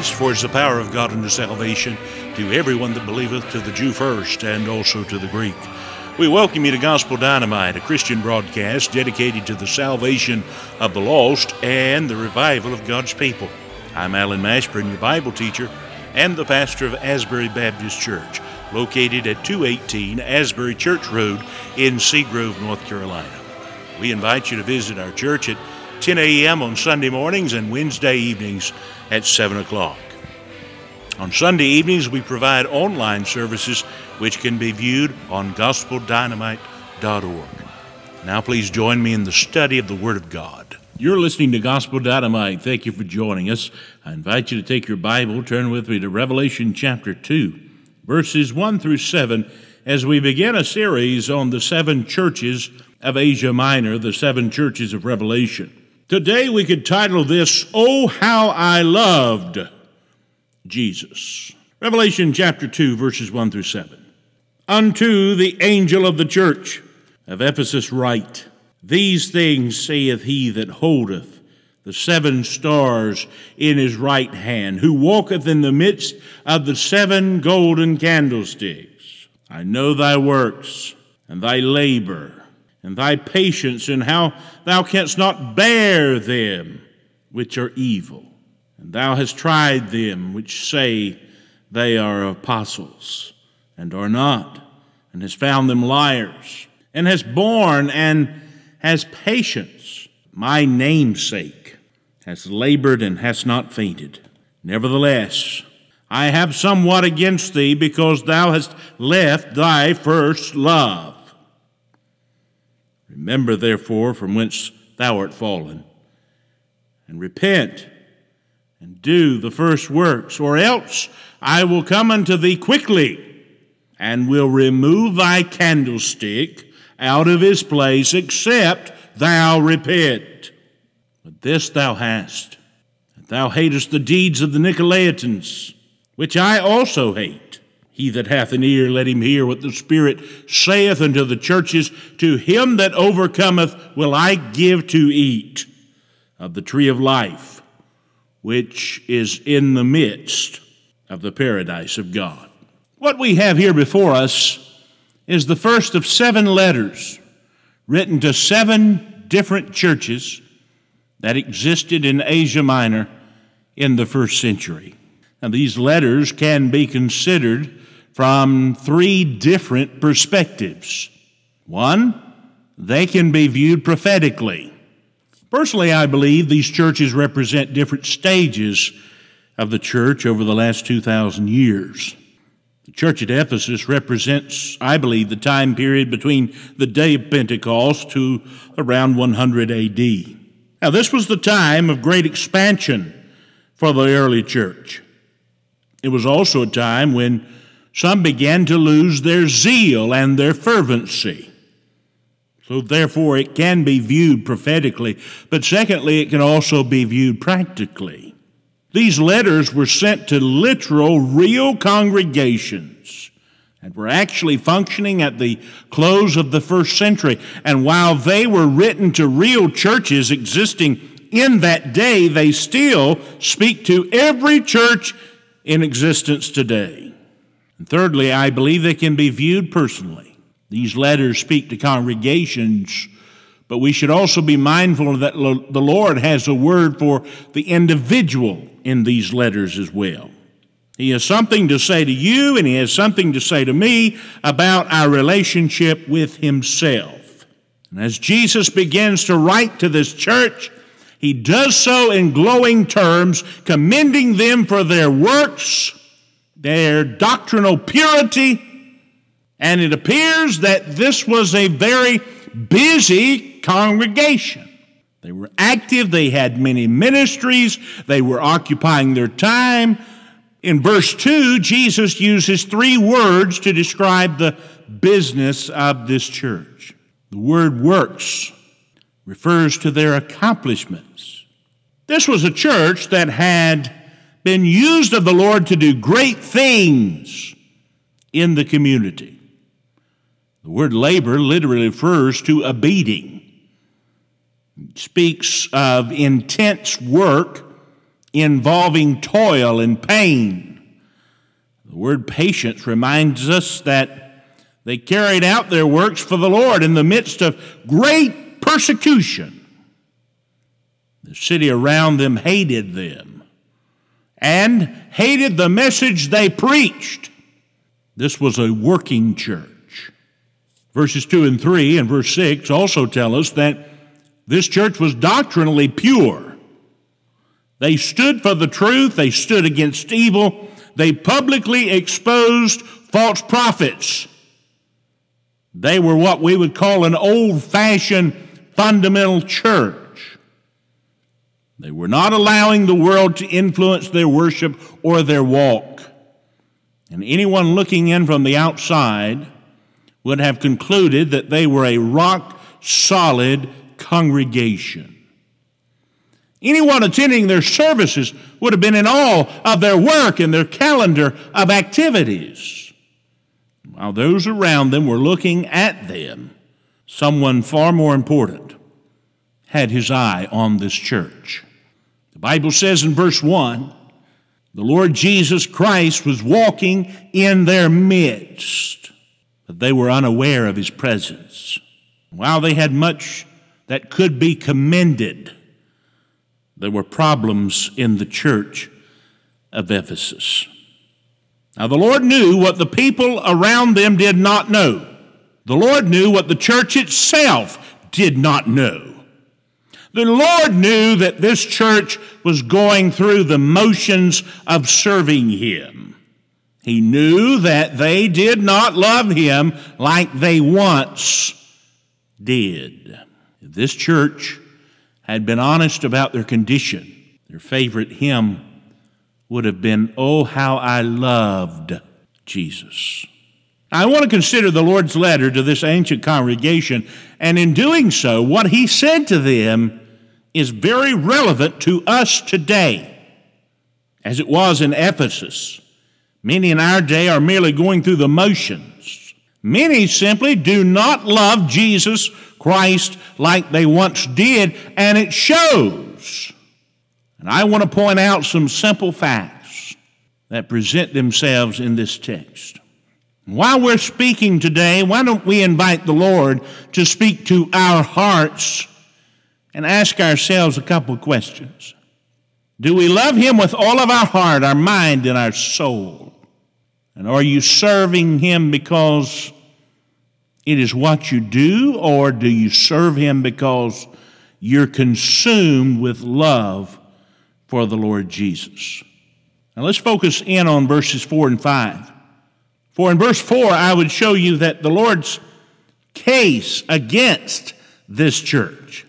Christ, for it is the power of God unto salvation to everyone that believeth, to the Jew first, and also to the Greek. We welcome you to Gospel Dynamite, a Christian broadcast dedicated to the salvation of the lost and the revival of God's people. I'm Alan Mashburn, your Bible teacher and the pastor of Asbury Baptist Church, located at 218 Asbury Church Road in Seagrove, North Carolina. We invite you to visit our church at 10 a.m. on Sunday mornings and Wednesday evenings at 7 o'clock. On Sunday evenings, we provide online services which can be viewed on gospeldynamite.org. Now, please join me in the study of the Word of God. You're listening to Gospel Dynamite. Thank you for joining us. I invite you to take your Bible, turn with me to Revelation chapter 2, verses 1 through 7, as we begin a series on the seven churches of Asia Minor, the seven churches of Revelation. Today we could title this, Oh, How I Loved Jesus. Revelation chapter 2, verses 1 through 7. Unto the angel of the church of Ephesus write, These things saith he that holdeth the seven stars in his right hand, who walketh in the midst of the seven golden candlesticks. I know thy works and thy labor and thy patience, and how thou canst not bear them which are evil. And thou hast tried them which say they are apostles, and are not, and hast found them liars, and hast borne and has patience, my namesake, has labored and hast not fainted. Nevertheless, I have somewhat against thee, because thou hast left thy first love. Remember, therefore, from whence thou art fallen, and repent and do the first works, or else I will come unto thee quickly and will remove thy candlestick out of his place, except thou repent. But this thou hast, that thou hatest the deeds of the Nicolaitans, which I also hate. He that hath an ear, let him hear what the Spirit saith unto the churches. To him that overcometh will I give to eat of the tree of life, which is in the midst of the paradise of God. What we have here before us is the first of seven letters written to seven different churches that existed in Asia Minor in the first century. Now, these letters can be considered from three different perspectives. One, they can be viewed prophetically. Personally, I believe these churches represent different stages of the church over the last 2,000 years. The church at Ephesus represents, I believe, the time period between the day of Pentecost to around 100 AD. Now, this was the time of great expansion for the early church. It was also a time when some began to lose their zeal and their fervency. So, therefore, it can be viewed prophetically, but secondly, it can also be viewed practically. These letters were sent to literal, real congregations and were actually functioning at the close of the first century. And while they were written to real churches existing in that day, they still speak to every church in existence today. And thirdly, I believe they can be viewed personally. These letters speak to congregations, but we should also be mindful that the Lord has a word for the individual in these letters as well. He has something to say to you, and He has something to say to me about our relationship with Himself. And as Jesus begins to write to this church, He does so in glowing terms, commending them for their works their doctrinal purity, and it appears that this was a very busy congregation. They were active, they had many ministries, they were occupying their time. In verse 2, Jesus uses three words to describe the business of this church. The word works refers to their accomplishments. This was a church that had been used of the Lord to do great things in the community. The word labor literally refers to a beating. It speaks of intense work involving toil and pain. The word patience reminds us that they carried out their works for the Lord in the midst of great persecution. The city around them hated them and hated the message they preached. This was a working church. Verses 2 and 3 and verse 6 also tell us that this church was doctrinally pure. They stood for the truth, they stood against evil, they publicly exposed false prophets. They were what we would call an old fashioned fundamental church. They were not allowing the world to influence their worship or their walk. And anyone looking in from the outside would have concluded that they were a rock solid congregation. Anyone attending their services would have been in awe of their work and their calendar of activities. While those around them were looking at them, someone far more important had his eye on this church. The Bible says in verse 1 the Lord Jesus Christ was walking in their midst, but they were unaware of his presence. While they had much that could be commended, there were problems in the church of Ephesus. Now, the Lord knew what the people around them did not know. The Lord knew what the church itself did not know. The Lord knew that this church was going through the motions of serving Him. He knew that they did not love Him like they once did. If this church had been honest about their condition. Their favorite hymn would have been, Oh, how I loved Jesus. I want to consider the Lord's letter to this ancient congregation, and in doing so, what he said to them is very relevant to us today, as it was in Ephesus. Many in our day are merely going through the motions. Many simply do not love Jesus Christ like they once did, and it shows. And I want to point out some simple facts that present themselves in this text. While we're speaking today, why don't we invite the Lord to speak to our hearts and ask ourselves a couple of questions? Do we love Him with all of our heart, our mind, and our soul? And are you serving Him because it is what you do, or do you serve Him because you're consumed with love for the Lord Jesus? Now let's focus in on verses 4 and 5. For in verse 4, I would show you that the Lord's case against this church.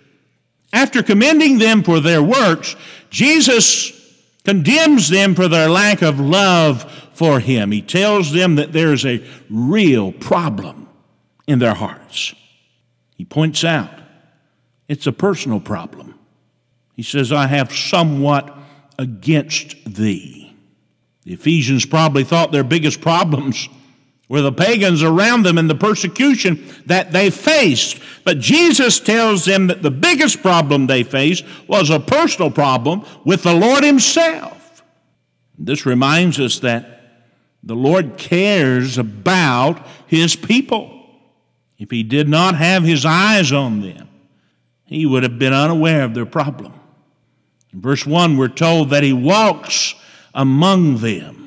After commending them for their works, Jesus condemns them for their lack of love for Him. He tells them that there's a real problem in their hearts. He points out it's a personal problem. He says, I have somewhat against thee. The Ephesians probably thought their biggest problems were the pagans around them and the persecution that they faced. But Jesus tells them that the biggest problem they faced was a personal problem with the Lord Himself. This reminds us that the Lord cares about His people. If he did not have his eyes on them, he would have been unaware of their problem. In verse 1, we're told that he walks among them.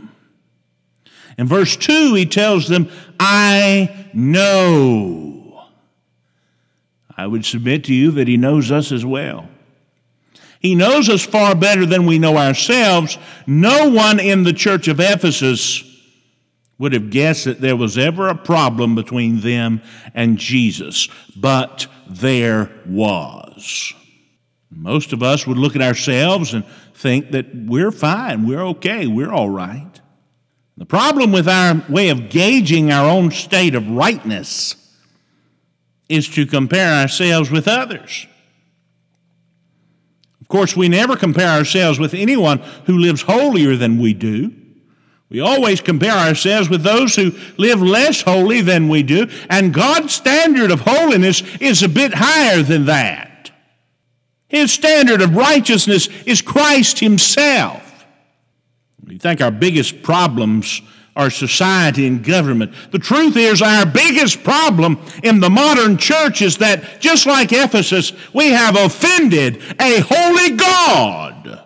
In verse 2, he tells them, I know. I would submit to you that he knows us as well. He knows us far better than we know ourselves. No one in the church of Ephesus would have guessed that there was ever a problem between them and Jesus, but there was. Most of us would look at ourselves and think that we're fine, we're okay, we're all right. The problem with our way of gauging our own state of rightness is to compare ourselves with others. Of course, we never compare ourselves with anyone who lives holier than we do. We always compare ourselves with those who live less holy than we do, and God's standard of holiness is a bit higher than that. His standard of righteousness is Christ Himself. We think our biggest problems are society and government. The truth is, our biggest problem in the modern church is that, just like Ephesus, we have offended a holy God.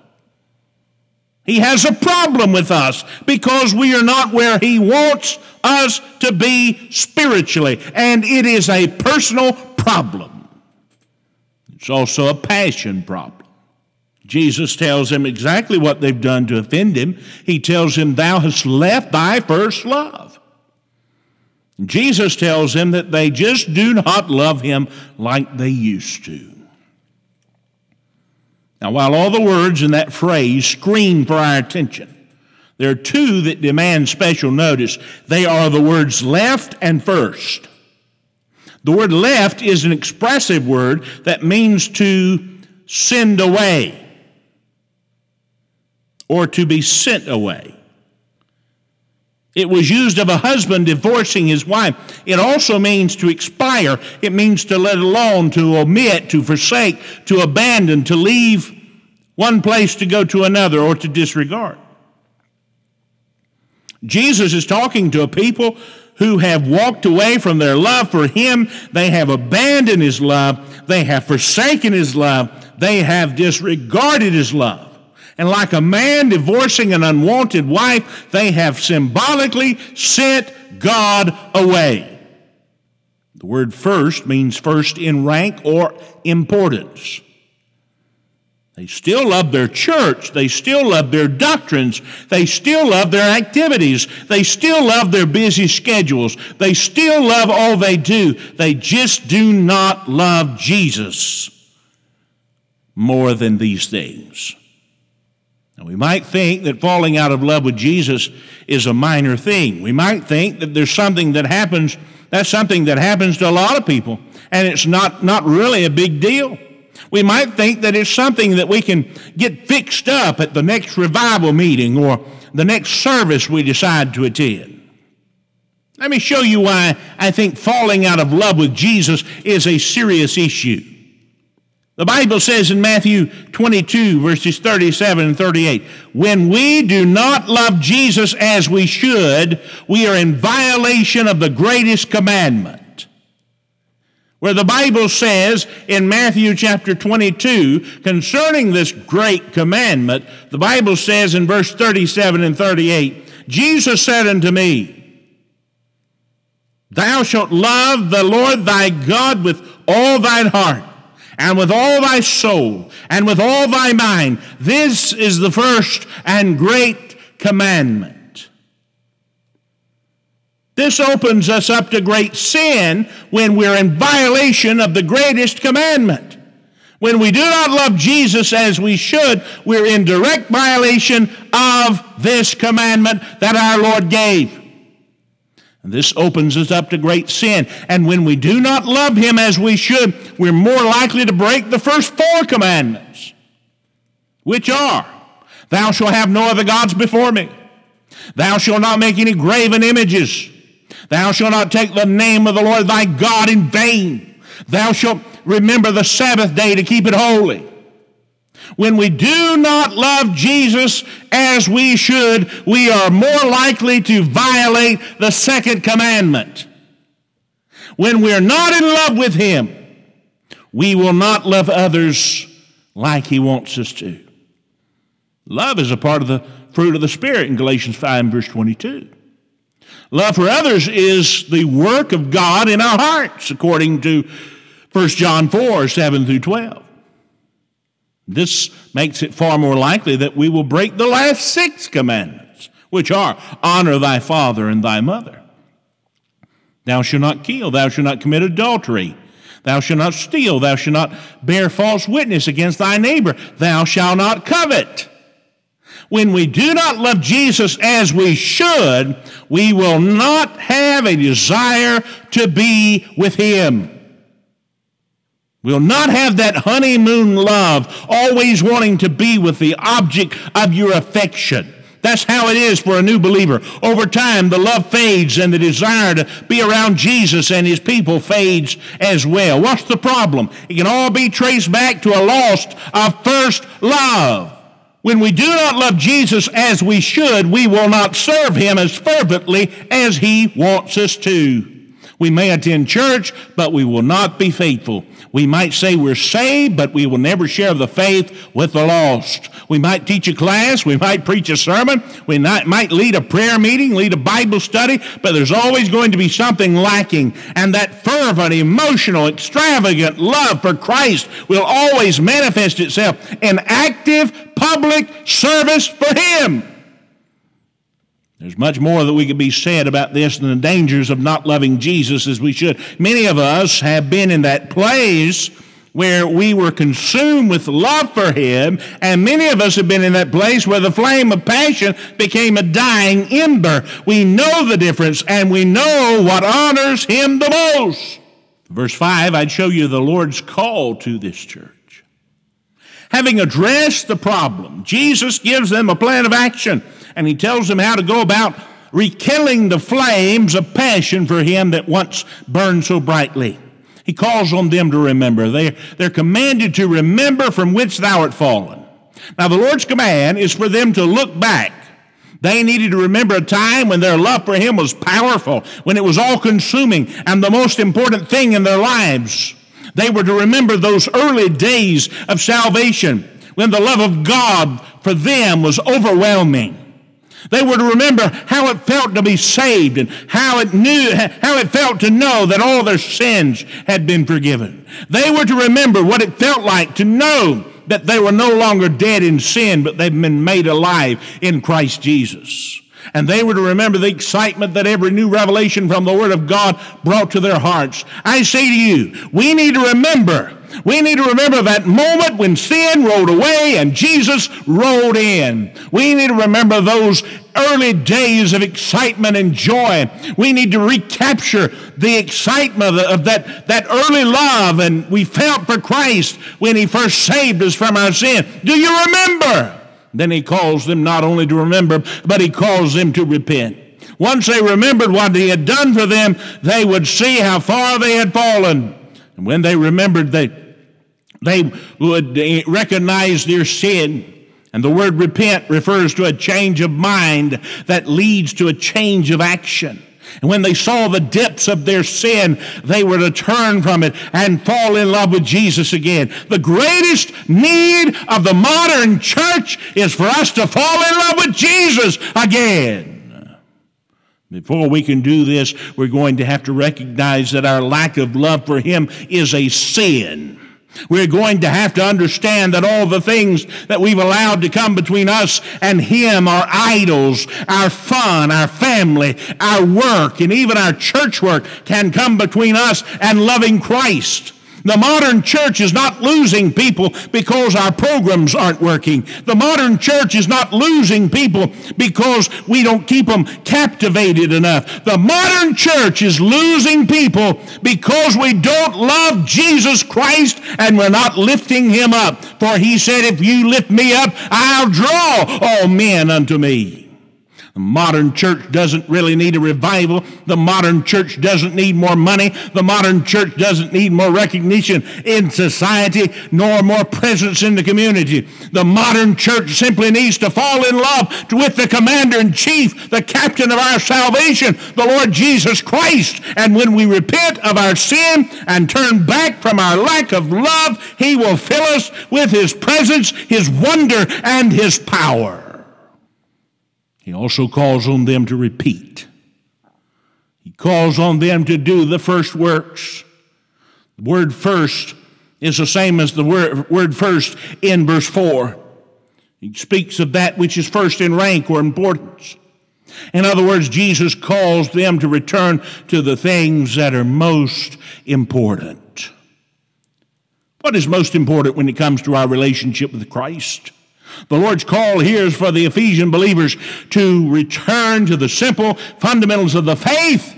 He has a problem with us because we are not where He wants us to be spiritually, and it is a personal problem. It's also a passion problem. Jesus tells them exactly what they've done to offend him. He tells him, Thou hast left thy first love. Jesus tells them that they just do not love him like they used to. Now, while all the words in that phrase scream for our attention, there are two that demand special notice. They are the words left and first. The word left is an expressive word that means to send away or to be sent away. It was used of a husband divorcing his wife. It also means to expire. It means to let alone, to omit, to forsake, to abandon, to leave one place to go to another, or to disregard. Jesus is talking to a people who have walked away from their love for Him. They have abandoned His love. They have forsaken His love. They have disregarded His love. And like a man divorcing an unwanted wife, they have symbolically sent God away. The word first means first in rank or importance. They still love their church. They still love their doctrines. They still love their activities. They still love their busy schedules. They still love all they do. They just do not love Jesus more than these things. Now, we might think that falling out of love with Jesus is a minor thing. We might think that there's something that happens, that's something that happens to a lot of people, and it's not, not really a big deal. We might think that it's something that we can get fixed up at the next revival meeting or the next service we decide to attend. Let me show you why I think falling out of love with Jesus is a serious issue. The Bible says in Matthew 22, verses 37 and 38, when we do not love Jesus as we should, we are in violation of the greatest commandment. Where the Bible says in Matthew chapter 22 concerning this great commandment, the Bible says in verse 37 and 38, Jesus said unto me, Thou shalt love the Lord thy God with all thine heart, and with all thy soul, and with all thy mind. This is the first and great commandment. This opens us up to great sin when we're in violation of the greatest commandment. When we do not love Jesus as we should, we're in direct violation of this commandment that our Lord gave. And this opens us up to great sin. And when we do not love Him as we should, we're more likely to break the first four commandments, which are Thou shalt have no other gods before me. Thou shalt not make any graven images. Thou shalt not take the name of the Lord thy God in vain. Thou shalt remember the Sabbath day to keep it holy. When we do not love Jesus as we should, we are more likely to violate the second commandment. When we're not in love with Him, we will not love others like He wants us to. Love is a part of the fruit of the Spirit in Galatians 5 verse 22. Love for others is the work of God in our hearts, according to 1 John 4 7 through 12. This makes it far more likely that we will break the last six commandments, which are honor thy father and thy mother. Thou shalt not kill, thou shalt not commit adultery. Thou shalt not steal, thou shalt not bear false witness against thy neighbor, thou shalt not covet. When we do not love Jesus as we should, we will not have a desire to be with Him. We'll not have that honeymoon love, always wanting to be with the object of your affection. That's how it is for a new believer. Over time, the love fades and the desire to be around Jesus and his people fades as well. What's the problem? It can all be traced back to a lost of first love. When we do not love Jesus as we should, we will not serve him as fervently as he wants us to. We may attend church, but we will not be faithful. We might say we're saved, but we will never share the faith with the lost. We might teach a class, we might preach a sermon, we might lead a prayer meeting, lead a Bible study, but there's always going to be something lacking. And that fervent, emotional, extravagant love for Christ will always manifest itself in active public service for Him. There's much more that we could be said about this than the dangers of not loving Jesus as we should. Many of us have been in that place where we were consumed with love for Him, and many of us have been in that place where the flame of passion became a dying ember. We know the difference, and we know what honors Him the most. Verse 5, I'd show you the Lord's call to this church. Having addressed the problem, Jesus gives them a plan of action and he tells them how to go about rekindling the flames of passion for him that once burned so brightly. He calls on them to remember. They, they're commanded to remember from which thou art fallen. Now, the Lord's command is for them to look back. They needed to remember a time when their love for Him was powerful, when it was all consuming and the most important thing in their lives. They were to remember those early days of salvation when the love of God for them was overwhelming. They were to remember how it felt to be saved and how it knew how it felt to know that all their sins had been forgiven. They were to remember what it felt like to know that they were no longer dead in sin, but they've been made alive in Christ Jesus. And they were to remember the excitement that every new revelation from the Word of God brought to their hearts. I say to you, we need to remember we need to remember that moment when sin rolled away and Jesus rode in. We need to remember those early days of excitement and joy. We need to recapture the excitement of that, that early love and we felt for Christ when he first saved us from our sin. Do you remember? Then he calls them not only to remember, but he calls them to repent. Once they remembered what he had done for them, they would see how far they had fallen. And when they remembered, they, they would eh, recognize their sin. And the word repent refers to a change of mind that leads to a change of action. And when they saw the depths of their sin, they were to turn from it and fall in love with Jesus again. The greatest need of the modern church is for us to fall in love with Jesus again. Before we can do this, we're going to have to recognize that our lack of love for Him is a sin. We're going to have to understand that all the things that we've allowed to come between us and Him, our idols, our fun, our family, our work, and even our church work, can come between us and loving Christ. The modern church is not losing people because our programs aren't working. The modern church is not losing people because we don't keep them captivated enough. The modern church is losing people because we don't love Jesus Christ and we're not lifting him up. For he said, If you lift me up, I'll draw all men unto me. The modern church doesn't really need a revival. The modern church doesn't need more money. The modern church doesn't need more recognition in society nor more presence in the community. The modern church simply needs to fall in love with the commander in chief, the captain of our salvation, the Lord Jesus Christ. And when we repent of our sin and turn back from our lack of love, he will fill us with his presence, his wonder, and his power. He also calls on them to repeat. He calls on them to do the first works. The word first is the same as the word, word first in verse 4. He speaks of that which is first in rank or importance. In other words, Jesus calls them to return to the things that are most important. What is most important when it comes to our relationship with Christ? The Lord's call here is for the Ephesian believers to return to the simple fundamentals of the faith.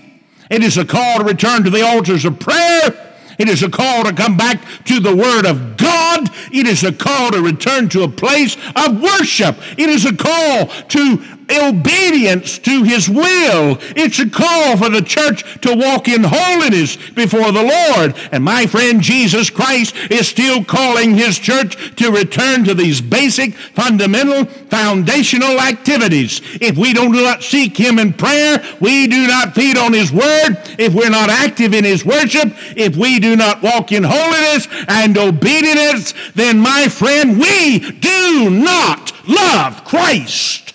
It is a call to return to the altars of prayer. It is a call to come back to the Word of God. It is a call to return to a place of worship. It is a call to obedience to his will. It's a call for the church to walk in holiness before the Lord. And my friend Jesus Christ is still calling his church to return to these basic, fundamental, foundational activities. If we do not seek him in prayer, we do not feed on his word, if we're not active in his worship, if we do not walk in holiness and obedience, then my friend, we do not love Christ.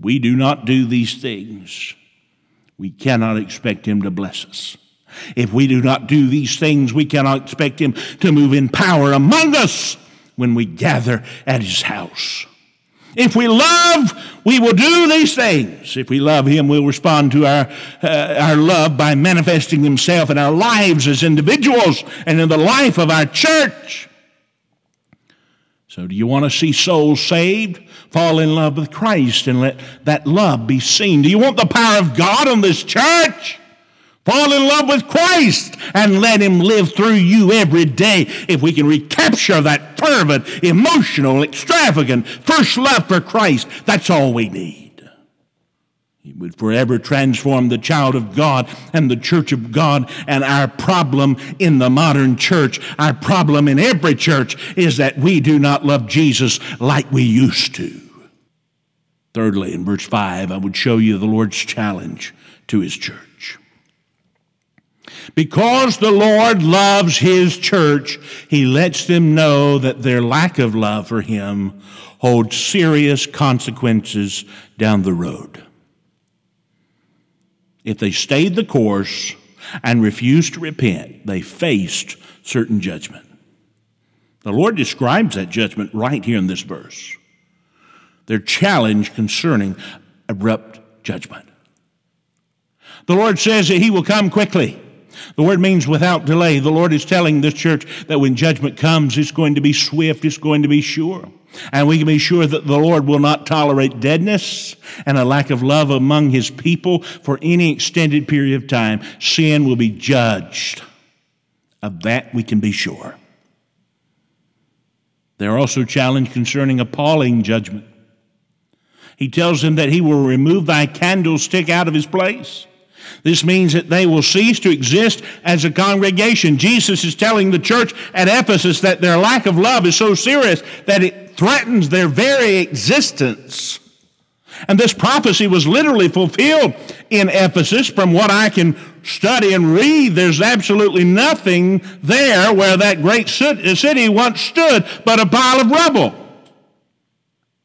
We do not do these things, we cannot expect Him to bless us. If we do not do these things, we cannot expect Him to move in power among us when we gather at His house. If we love, we will do these things. If we love Him, we'll respond to our, uh, our love by manifesting Himself in our lives as individuals and in the life of our church. So, do you want to see souls saved? Fall in love with Christ and let that love be seen. Do you want the power of God on this church? Fall in love with Christ and let Him live through you every day. If we can recapture that fervent, emotional, extravagant first love for Christ, that's all we need. He would forever transform the child of God and the church of God. And our problem in the modern church, our problem in every church, is that we do not love Jesus like we used to. Thirdly, in verse 5, I would show you the Lord's challenge to his church. Because the Lord loves his church, he lets them know that their lack of love for him holds serious consequences down the road. If they stayed the course and refused to repent, they faced certain judgment. The Lord describes that judgment right here in this verse. Their challenge concerning abrupt judgment. The Lord says that He will come quickly. The word means without delay. The Lord is telling this church that when judgment comes, it's going to be swift, it's going to be sure. And we can be sure that the Lord will not tolerate deadness and a lack of love among his people for any extended period of time. Sin will be judged. Of that we can be sure. They are also challenged concerning appalling judgment. He tells them that he will remove thy candlestick out of his place. This means that they will cease to exist as a congregation. Jesus is telling the church at Ephesus that their lack of love is so serious that it threatens their very existence. And this prophecy was literally fulfilled in Ephesus. From what I can study and read, there's absolutely nothing there where that great city once stood but a pile of rubble.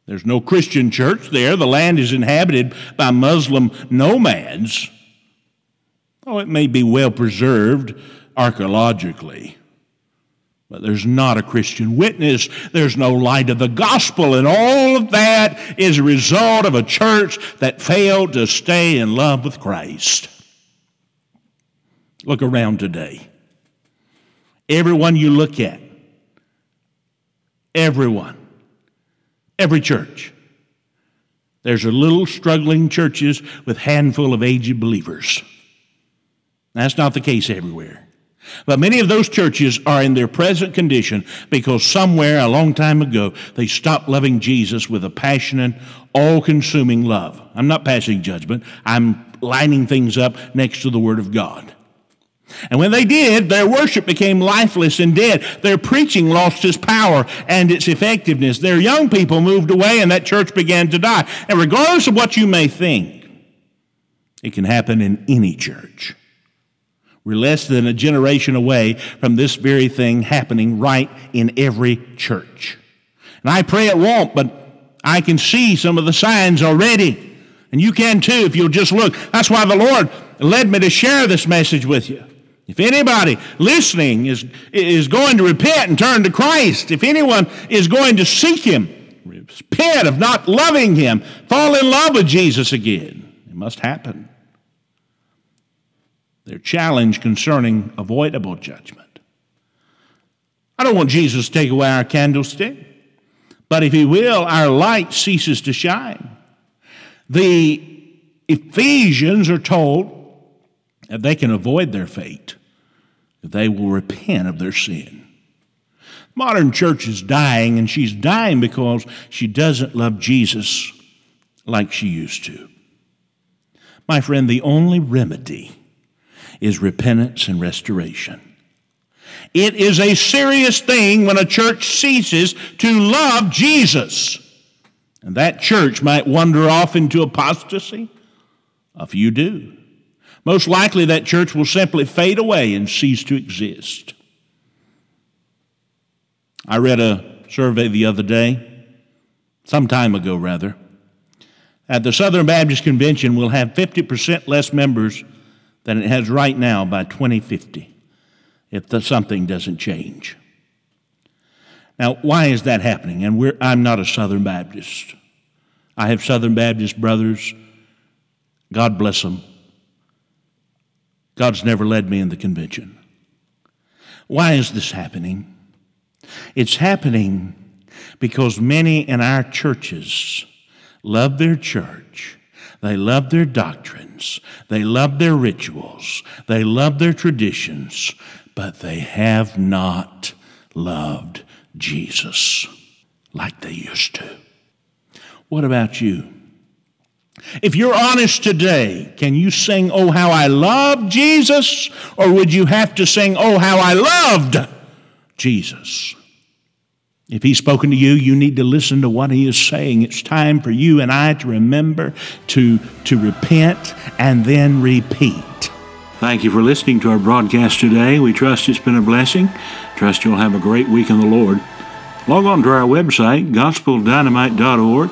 There's no Christian church there. The land is inhabited by Muslim nomads. Oh, it may be well preserved archaeologically, but there's not a Christian witness. There's no light of the gospel, and all of that is a result of a church that failed to stay in love with Christ. Look around today. Everyone you look at, everyone, every church, there's a little struggling churches with handful of aged believers. That's not the case everywhere. But many of those churches are in their present condition because somewhere a long time ago they stopped loving Jesus with a passionate, all consuming love. I'm not passing judgment, I'm lining things up next to the Word of God. And when they did, their worship became lifeless and dead. Their preaching lost its power and its effectiveness. Their young people moved away and that church began to die. And regardless of what you may think, it can happen in any church. We're less than a generation away from this very thing happening right in every church. And I pray it won't, but I can see some of the signs already. And you can too if you'll just look. That's why the Lord led me to share this message with you. If anybody listening is, is going to repent and turn to Christ, if anyone is going to seek Him, repent of not loving Him, fall in love with Jesus again, it must happen their challenge concerning avoidable judgment. I don't want Jesus to take away our candlestick, but if he will, our light ceases to shine. The Ephesians are told that they can avoid their fate if they will repent of their sin. Modern church is dying, and she's dying because she doesn't love Jesus like she used to. My friend, the only remedy is repentance and restoration. It is a serious thing when a church ceases to love Jesus. And that church might wander off into apostasy. A few do. Most likely, that church will simply fade away and cease to exist. I read a survey the other day, some time ago rather. At the Southern Baptist Convention, we'll have 50% less members than it has right now by 2050 if the, something doesn't change. Now, why is that happening? And I'm not a Southern Baptist. I have Southern Baptist brothers. God bless them. God's never led me in the convention. Why is this happening? It's happening because many in our churches love their church. They love their doctrines. They love their rituals. They love their traditions, but they have not loved Jesus like they used to. What about you? If you're honest today, can you sing, Oh, how I love Jesus? Or would you have to sing, Oh, how I loved Jesus? If he's spoken to you, you need to listen to what he is saying. It's time for you and I to remember to, to repent and then repeat. Thank you for listening to our broadcast today. We trust it's been a blessing. Trust you'll have a great week in the Lord. Log on to our website, gospeldynamite.org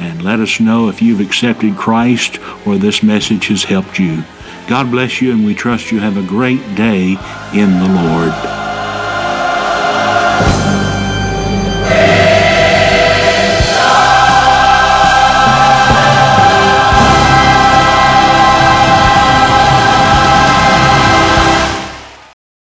and let us know if you've accepted Christ or this message has helped you. God bless you, and we trust you have a great day in the Lord.